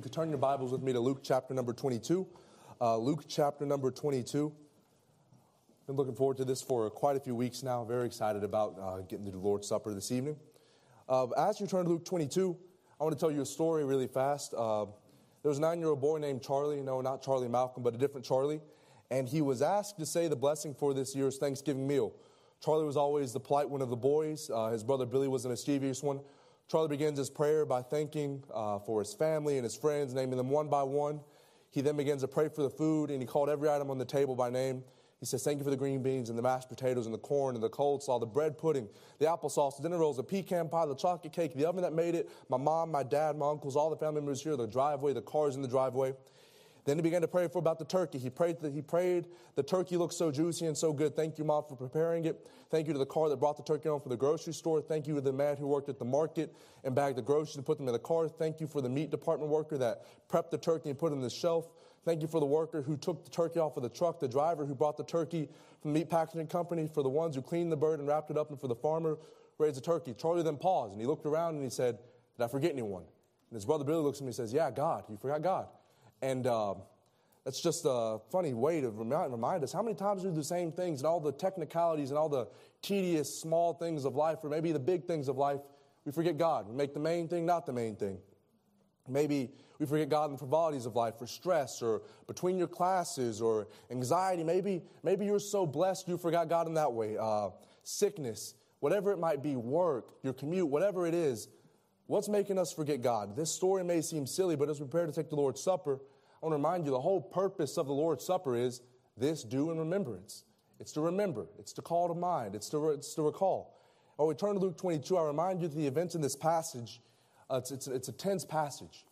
You could turn your Bibles with me to Luke chapter number 22. Uh, Luke chapter number 22. Been looking forward to this for quite a few weeks now. Very excited about uh, getting to the Lord's Supper this evening. Uh, as you turn to Luke 22, I want to tell you a story really fast. Uh, there was a nine year old boy named Charlie. No, not Charlie Malcolm, but a different Charlie. And he was asked to say the blessing for this year's Thanksgiving meal. Charlie was always the polite one of the boys. Uh, his brother Billy was a mischievous one. Charlie begins his prayer by thanking uh, for his family and his friends, naming them one by one. He then begins to pray for the food, and he called every item on the table by name. He says, Thank you for the green beans and the mashed potatoes and the corn and the coleslaw, the bread pudding, the applesauce, the dinner rolls, the pecan pie, the chocolate cake, the oven that made it, my mom, my dad, my uncles, all the family members here, the driveway, the cars in the driveway. Then he began to pray for about the turkey. He prayed that he prayed the turkey looked so juicy and so good. Thank you, Mom, for preparing it. Thank you to the car that brought the turkey home from the grocery store. Thank you to the man who worked at the market and bagged the groceries and put them in the car. Thank you for the meat department worker that prepped the turkey and put it on the shelf. Thank you for the worker who took the turkey off of the truck, the driver who brought the turkey from the meat packaging company, for the ones who cleaned the bird and wrapped it up, and for the farmer who raised the turkey. Charlie then paused and he looked around and he said, Did I forget anyone? And his brother Billy looks at me and says, Yeah, God. You forgot God. And uh, that's just a funny way to remind, us how many times we do the same things and all the technicalities and all the tedious small things of life, or maybe the big things of life, we forget God. We make the main thing not the main thing. Maybe we forget God in the frivolities of life, or stress, or between your classes, or anxiety. Maybe, maybe you're so blessed you forgot God in that way. Uh, sickness, whatever it might be, work, your commute, whatever it is. What's making us forget God? This story may seem silly, but as we prepare to take the Lord's Supper, I want to remind you the whole purpose of the Lord's Supper is this do in remembrance. It's to remember, it's to call to mind, it's to, it's to recall. When we turn to Luke 22, I remind you that the events in this passage, uh, it's, it's, it's, a tense passage.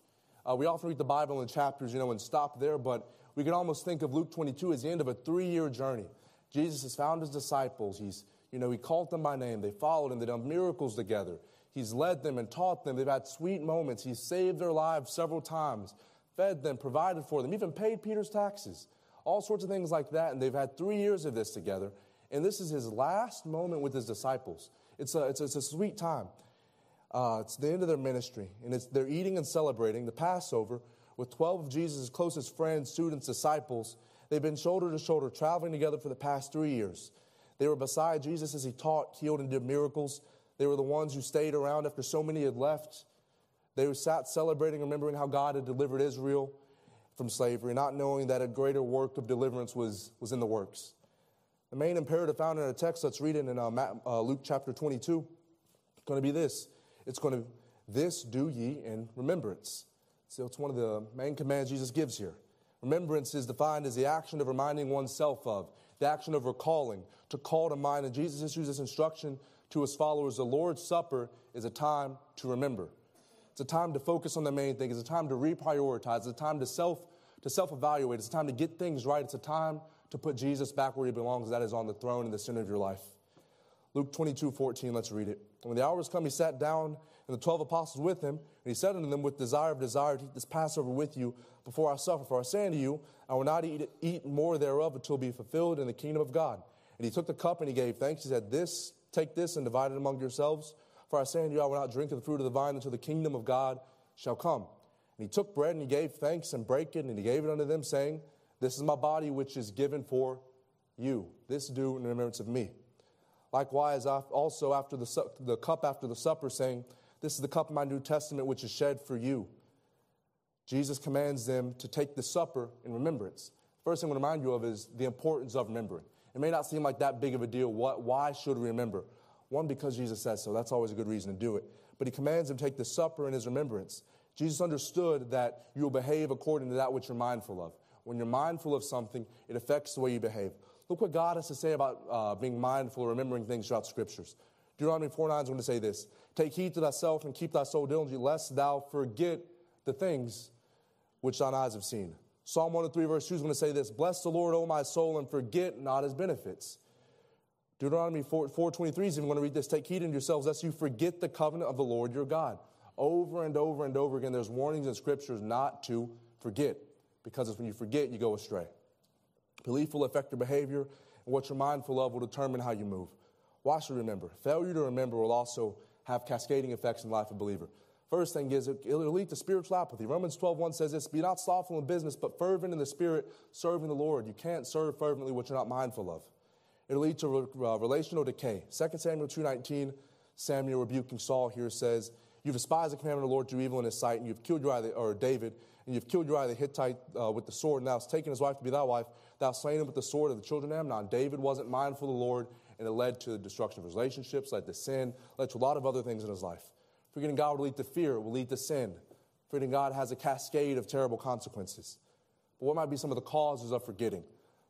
Uh, we often read the Bible in chapters, you know, and stop there, but we can almost think of Luke 22 as the end of a three year journey. Jesus has found his disciples. He's, you know, he called them by name. They followed him. They've done miracles together. He's led them and taught them. They've had sweet moments. He's saved their lives several times fed them, provided for them, even paid Peter's taxes, all sorts of things like that. And they've had three years of this together. And this is his last moment with his disciples. It's a, it's a, it's a sweet time. Uh, it's the end of their ministry, and it's, they're eating and celebrating the Passover with 12 of Jesus' closest friends, students, disciples. They've been shoulder to shoulder, traveling together for the past three years. They were beside Jesus as he taught, healed, and did miracles. They were the ones who stayed around after so many had left. They sat celebrating, remembering how God had delivered Israel from slavery, not knowing that a greater work of deliverance was, was in the works. The main imperative found in our text, let's read it in uh, uh, Luke chapter 22, it's going to be this. It's going to, this do ye in remembrance. So it's one of the main commands Jesus gives here. Remembrance is defined as the action of reminding oneself of, the action of recalling, to call to mind. And Jesus issues this instruction to his followers the Lord's Supper is a time to remember. It's a time to focus on the main thing. It's a time to reprioritize. It's a time to self to self evaluate. It's a time to get things right. It's a time to put Jesus back where he belongs. That is on the throne in the center of your life. Luke 22, 14, let's read it. When the hour was come, he sat down and the twelve apostles with him, and he said unto them, With desire of desire to eat this Passover with you before I suffer. For I say unto you, I will not eat, eat more thereof until it be fulfilled in the kingdom of God. And he took the cup and he gave thanks. He said, This, take this and divide it among yourselves. For I say unto you, I will not drink of the fruit of the vine until the kingdom of God shall come. And he took bread and he gave thanks and brake it, and he gave it unto them, saying, This is my body which is given for you. This do in remembrance of me. Likewise, also after the, the cup after the supper, saying, This is the cup of my New Testament which is shed for you. Jesus commands them to take the supper in remembrance. First thing I want to remind you of is the importance of remembering. It may not seem like that big of a deal. What, why should we remember? One, because Jesus says so. That's always a good reason to do it. But he commands him to take the supper in his remembrance. Jesus understood that you will behave according to that which you're mindful of. When you're mindful of something, it affects the way you behave. Look what God has to say about uh, being mindful or remembering things throughout scriptures. Deuteronomy 4 9 is going to say this Take heed to thyself and keep thy soul diligently, lest thou forget the things which thine eyes have seen. Psalm 103, verse 2 is going to say this Bless the Lord, O my soul, and forget not his benefits Deuteronomy 4, 4.23 is even going to read this. Take heed unto yourselves lest you forget the covenant of the Lord your God. Over and over and over again, there's warnings in scriptures not to forget because it's when you forget, you go astray. Belief will affect your behavior, and what you're mindful of will determine how you move. Why should remember? Failure to remember will also have cascading effects in the life of a believer. First thing is it'll lead to spiritual apathy. Romans 12:1 says this Be not slothful in business, but fervent in the spirit, serving the Lord. You can't serve fervently what you're not mindful of. It'll lead to uh, relational decay. 2 Samuel 2.19, Samuel rebuking Saul here says, You've despised the commandment of the Lord, do evil in his sight, and you've killed Uriah, or David, and you've killed Uriah the Hittite uh, with the sword, and thou hast taken his wife to be thy wife, thou slain him with the sword of the children of Ammon. David wasn't mindful of the Lord, and it led to the destruction of his relationships, led to sin, led to a lot of other things in his life. Forgetting God will lead to fear, will lead to sin. Forgetting God has a cascade of terrible consequences. But what might be some of the causes of forgetting?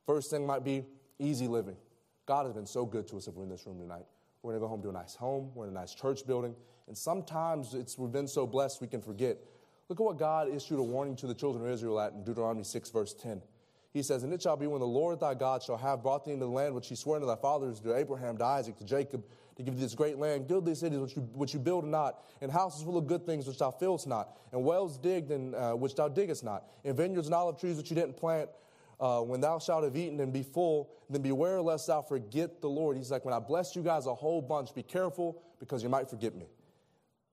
First thing might be easy living. God has been so good to us if we're in this room tonight. We're going to go home to a nice home. We're in a nice church building. And sometimes it's, we've been so blessed we can forget. Look at what God issued a warning to the children of Israel at in Deuteronomy 6, verse 10. He says, And it shall be when the Lord thy God shall have brought thee into the land which he swore unto thy fathers, to Abraham, to Isaac, to Jacob, to give thee this great land, goodly cities which you, which you build not, and houses full of good things which thou fillest not, and wells digged and uh, which thou diggest not, and vineyards and olive trees which you didn't plant. Uh, when thou shalt have eaten and be full, then beware lest thou forget the Lord. He's like, when I bless you guys a whole bunch, be careful because you might forget me.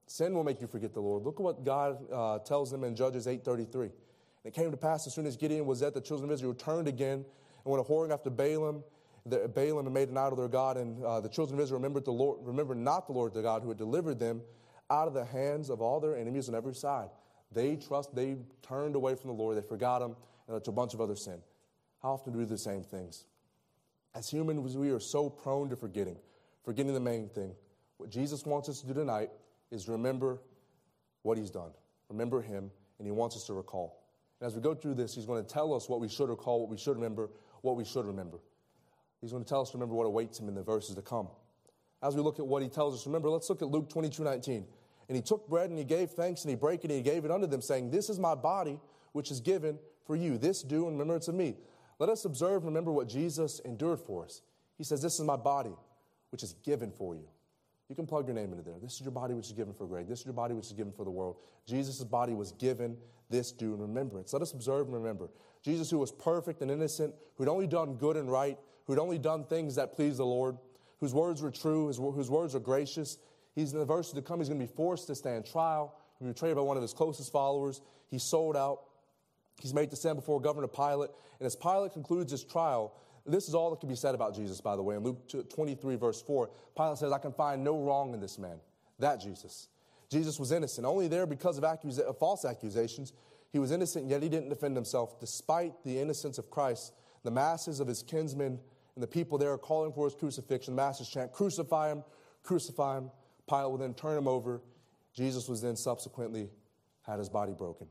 Sin will make you forget the Lord. Look at what God uh, tells them in Judges 8.33. And it came to pass as soon as Gideon was at the children of Israel turned again and went a whoring after Balaam the, Balaam and made an idol their God, and uh, the children of Israel remembered, the Lord, remembered not the Lord their God who had delivered them out of the hands of all their enemies on every side. They trust, they turned away from the Lord, they forgot him, and to a bunch of other sin. Often do do the same things? As humans, we are so prone to forgetting, forgetting the main thing. What Jesus wants us to do tonight is remember what he's done. Remember him, and he wants us to recall. And as we go through this, he's going to tell us what we should recall, what we should remember, what we should remember. He's going to tell us to remember what awaits him in the verses to come. As we look at what he tells us, remember, let's look at Luke 22 19. And he took bread and he gave thanks and he brake it and he gave it unto them, saying, This is my body, which is given for you. This do in remembrance of me. Let us observe and remember what Jesus endured for us. He says, This is my body, which is given for you. You can plug your name into there. This is your body, which is given for Greg. This is your body, which is given for the world. Jesus' body was given. This do in remembrance. Let us observe and remember. Jesus, who was perfect and innocent, who'd only done good and right, who'd only done things that pleased the Lord, whose words were true, his, whose words are gracious. He's in the verses to come, he's going to be forced to stand trial. He'll be betrayed by one of his closest followers. He sold out. He's made to stand before Governor Pilate. And as Pilate concludes his trial, this is all that can be said about Jesus, by the way. In Luke 23, verse 4, Pilate says, I can find no wrong in this man. That Jesus. Jesus was innocent, only there because of accusa- false accusations. He was innocent, yet he didn't defend himself. Despite the innocence of Christ, the masses of his kinsmen and the people there are calling for his crucifixion. The masses chant, Crucify him, crucify him. Pilate will then turn him over. Jesus was then subsequently had his body broken.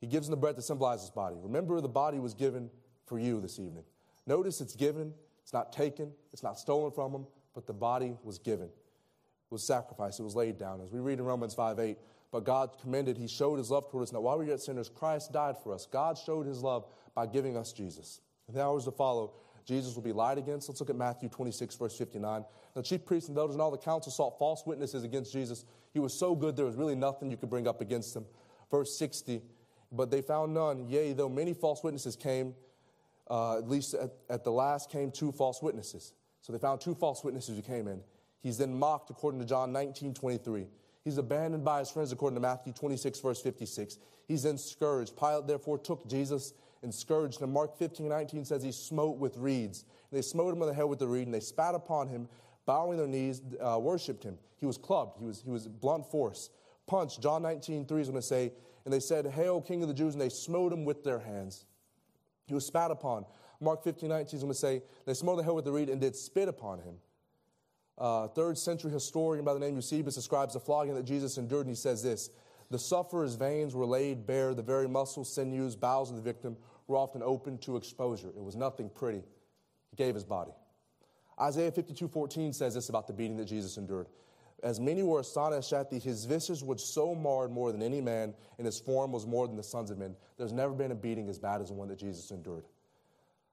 He gives him the bread to symbolize his body. Remember, the body was given for you this evening. Notice it's given, it's not taken, it's not stolen from him, but the body was given. It was sacrificed, it was laid down. As we read in Romans 5 8, but God commended, He showed His love toward us. Now, while we were yet sinners, Christ died for us. God showed His love by giving us Jesus. In the hours to follow, Jesus will be lied against. Let's look at Matthew 26, verse 59. The chief priests and elders and all the council sought false witnesses against Jesus. He was so good, there was really nothing you could bring up against him. Verse 60, but they found none. Yea, though many false witnesses came, uh, at least at, at the last came two false witnesses. So they found two false witnesses who came in. He's then mocked according to John 19, 23. He's abandoned by his friends according to Matthew 26, verse 56. He's then scourged. Pilate therefore took Jesus and scourged him. Mark 15, 19 says he smote with reeds. And they smote him on the head with the reed, and they spat upon him, bowing their knees, uh, worshipped him. He was clubbed. He was, he was blunt force. Punched. John 19, 3 is going to say, and they said, Hail, King of the Jews, and they smote him with their hands. He was spat upon. Mark 15, 19 is going to say, they smote the head with the reed and did spit upon him. Uh, third century historian by the name Eusebius describes the flogging that Jesus endured, and he says this The sufferer's veins were laid bare, the very muscles, sinews, bowels of the victim were often open to exposure. It was nothing pretty. He gave his body. Isaiah 52 14 says this about the beating that Jesus endured. As many were astonished at thee, his visage was so marred more than any man, and his form was more than the sons of men. There's never been a beating as bad as the one that Jesus endured.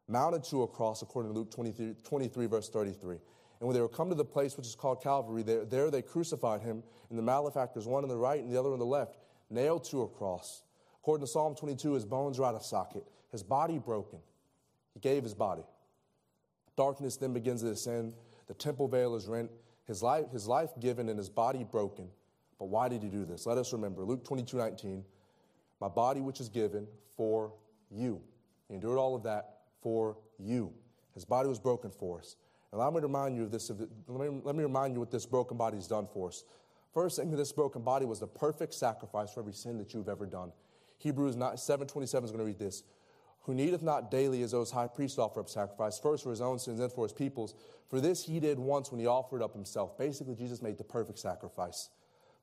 Mounted to a cross, according to Luke 23, 23 verse 33. And when they were come to the place which is called Calvary, there, there they crucified him, and the malefactors, one on the right and the other on the left, nailed to a cross. According to Psalm 22, his bones are out of socket, his body broken. He gave his body. Darkness then begins to descend. The temple veil is rent his life, his life given and his body broken. But why did he do this? Let us remember Luke 22 19, my body which is given for you. He endured all of that for you. His body was broken for us. Allow me to remind you of this. Let me, let me remind you what this broken body has done for us. First thing, this broken body was the perfect sacrifice for every sin that you've ever done. Hebrews 7 27 is going to read this. Who needeth not daily as those high priests offer up sacrifice, first for his own sins, then for his people's. For this he did once when he offered up himself. Basically, Jesus made the perfect sacrifice.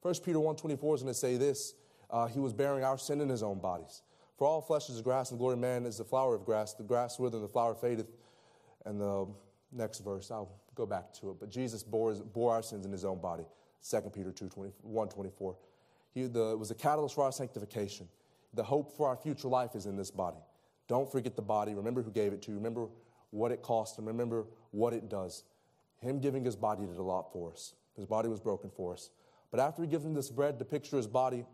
1 Peter 1.24 is going to say this. Uh, he was bearing our sin in his own bodies. For all flesh is grass, and the glory of man is the flower of grass. The grass withereth, the flower fadeth. And the next verse, I'll go back to it. But Jesus bore, bore our sins in his own body. 2 Peter 2, 20, 1, 24. He the, was the catalyst for our sanctification. The hope for our future life is in this body. Don't forget the body. Remember who gave it to you. Remember what it cost him. Remember what it does. Him giving his body did a lot for us. His body was broken for us. But after he gives him this bread to picture his body,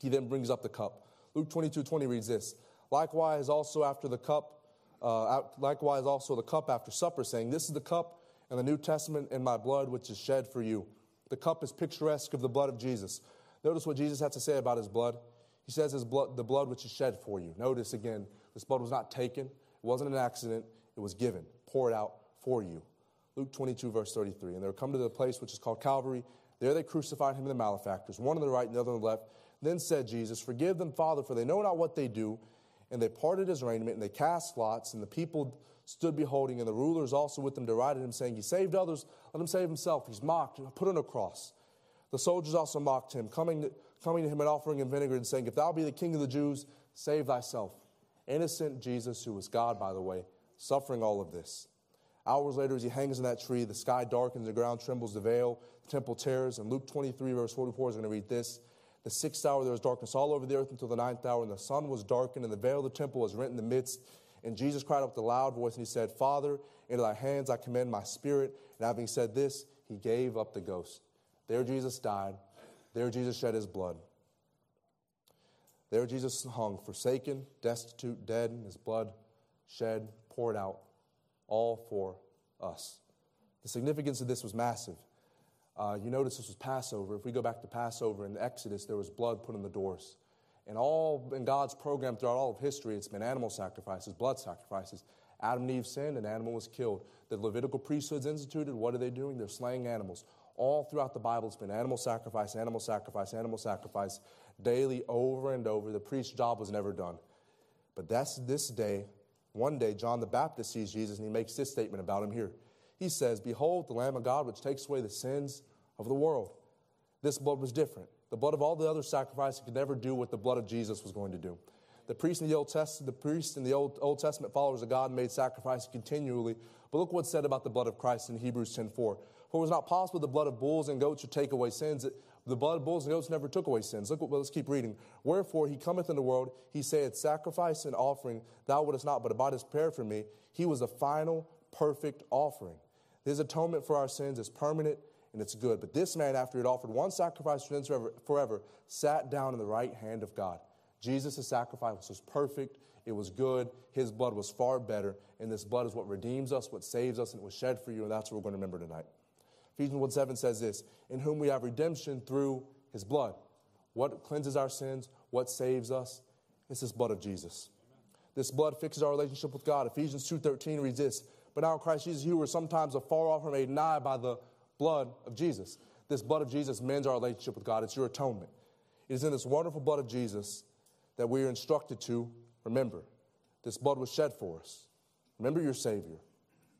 he then brings up the cup. Luke 22 20 reads this Likewise, also after the cup, uh, likewise also the cup after supper, saying, This is the cup in the New Testament in my blood, which is shed for you. The cup is picturesque of the blood of Jesus. Notice what Jesus had to say about his blood. He says his blood, the blood which is shed for you. Notice again, this blood was not taken, it wasn't an accident, it was given, poured out for you. Luke 22, verse 33. And they were come to the place which is called Calvary. There they crucified him and the malefactors, one on the right and the other on the left. Then said Jesus, Forgive them, Father, for they know not what they do. And they parted his raiment, and they cast lots, and the people stood beholding, and the rulers also with them derided him, saying, He saved others, let him save himself. He's mocked, put on a cross. The soldiers also mocked him, coming to, coming to him and offering him vinegar, and saying, If thou be the king of the Jews, save thyself. Innocent Jesus, who was God, by the way, suffering all of this. Hours later, as he hangs in that tree, the sky darkens, the ground trembles, the veil, the temple tears. And Luke 23, verse 44 is going to read this. The sixth hour there was darkness all over the earth until the ninth hour, and the sun was darkened, and the veil of the temple was rent in the midst. And Jesus cried out with a loud voice, and he said, Father, into thy hands I commend my spirit. And having said this, he gave up the ghost. There Jesus died. There Jesus shed his blood. There Jesus hung, forsaken, destitute, dead, his blood shed, poured out, all for us. The significance of this was massive. Uh, you notice this was Passover. If we go back to Passover in Exodus, there was blood put on the doors. And all in God's program throughout all of history, it's been animal sacrifices, blood sacrifices. Adam and Eve sinned, an animal was killed. The Levitical priesthoods instituted, what are they doing? They're slaying animals. All throughout the Bible, it's been animal sacrifice, animal sacrifice, animal sacrifice, daily, over and over. The priest's job was never done. But that's this day, one day, John the Baptist sees Jesus and he makes this statement about him here. He says, Behold, the Lamb of God, which takes away the sins of the world. This blood was different. The blood of all the other sacrifices could never do what the blood of Jesus was going to do. The priests in the Old Testament, the priests in the Old, Old Testament followers of God made sacrifices continually. But look what's said about the blood of Christ in Hebrews 10:4. For it was not possible the blood of bulls and goats should take away sins. The blood of bulls and goats never took away sins. Look, let's keep reading. Wherefore he cometh in the world, he saith, Sacrifice and offering thou wouldest not, but about his prayer for me. He was the final, perfect offering. His atonement for our sins is permanent and it's good. But this man, after he had offered one sacrifice for sins forever, forever, sat down in the right hand of God. Jesus' sacrifice was perfect. It was good. His blood was far better. And this blood is what redeems us, what saves us, and it was shed for you. And that's what we're going to remember tonight. Ephesians 1 7 says this In whom we have redemption through his blood. What cleanses our sins? What saves us? It's this blood of Jesus. This blood fixes our relationship with God. Ephesians 2.13 reads this, But now in Christ Jesus, you were sometimes afar off and made nigh by the blood of Jesus. This blood of Jesus mends our relationship with God. It's your atonement. It is in this wonderful blood of Jesus that we are instructed to remember. This blood was shed for us. Remember your Savior.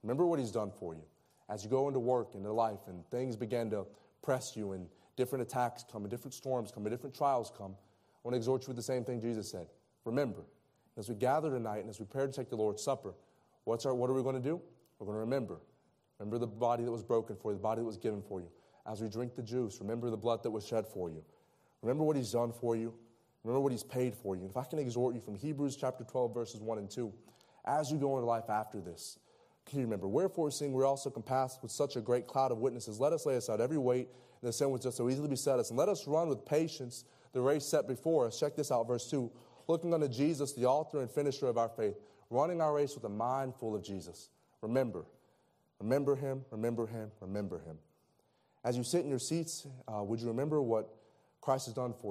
Remember what He's done for you. As you go into work, into life, and things begin to press you, and different attacks come, and different storms come, and different trials come, I want to exhort you with the same thing Jesus said. Remember. As we gather tonight and as we prepare to take the Lord's Supper, what's our, what are we going to do? We're going to remember. Remember the body that was broken for you, the body that was given for you. As we drink the juice, remember the blood that was shed for you. Remember what He's done for you. Remember what He's paid for you. And if I can exhort you from Hebrews chapter 12, verses 1 and 2, as you go into life after this, can you remember? Wherefore, seeing we're also compassed with such a great cloud of witnesses, let us lay aside every weight and the sin which does so easily beset us, and let us run with patience the race set before us. Check this out, verse 2. Looking unto Jesus, the author and finisher of our faith, running our race with a mind full of Jesus. Remember, remember him, remember him, remember him. As you sit in your seats, uh, would you remember what Christ has done for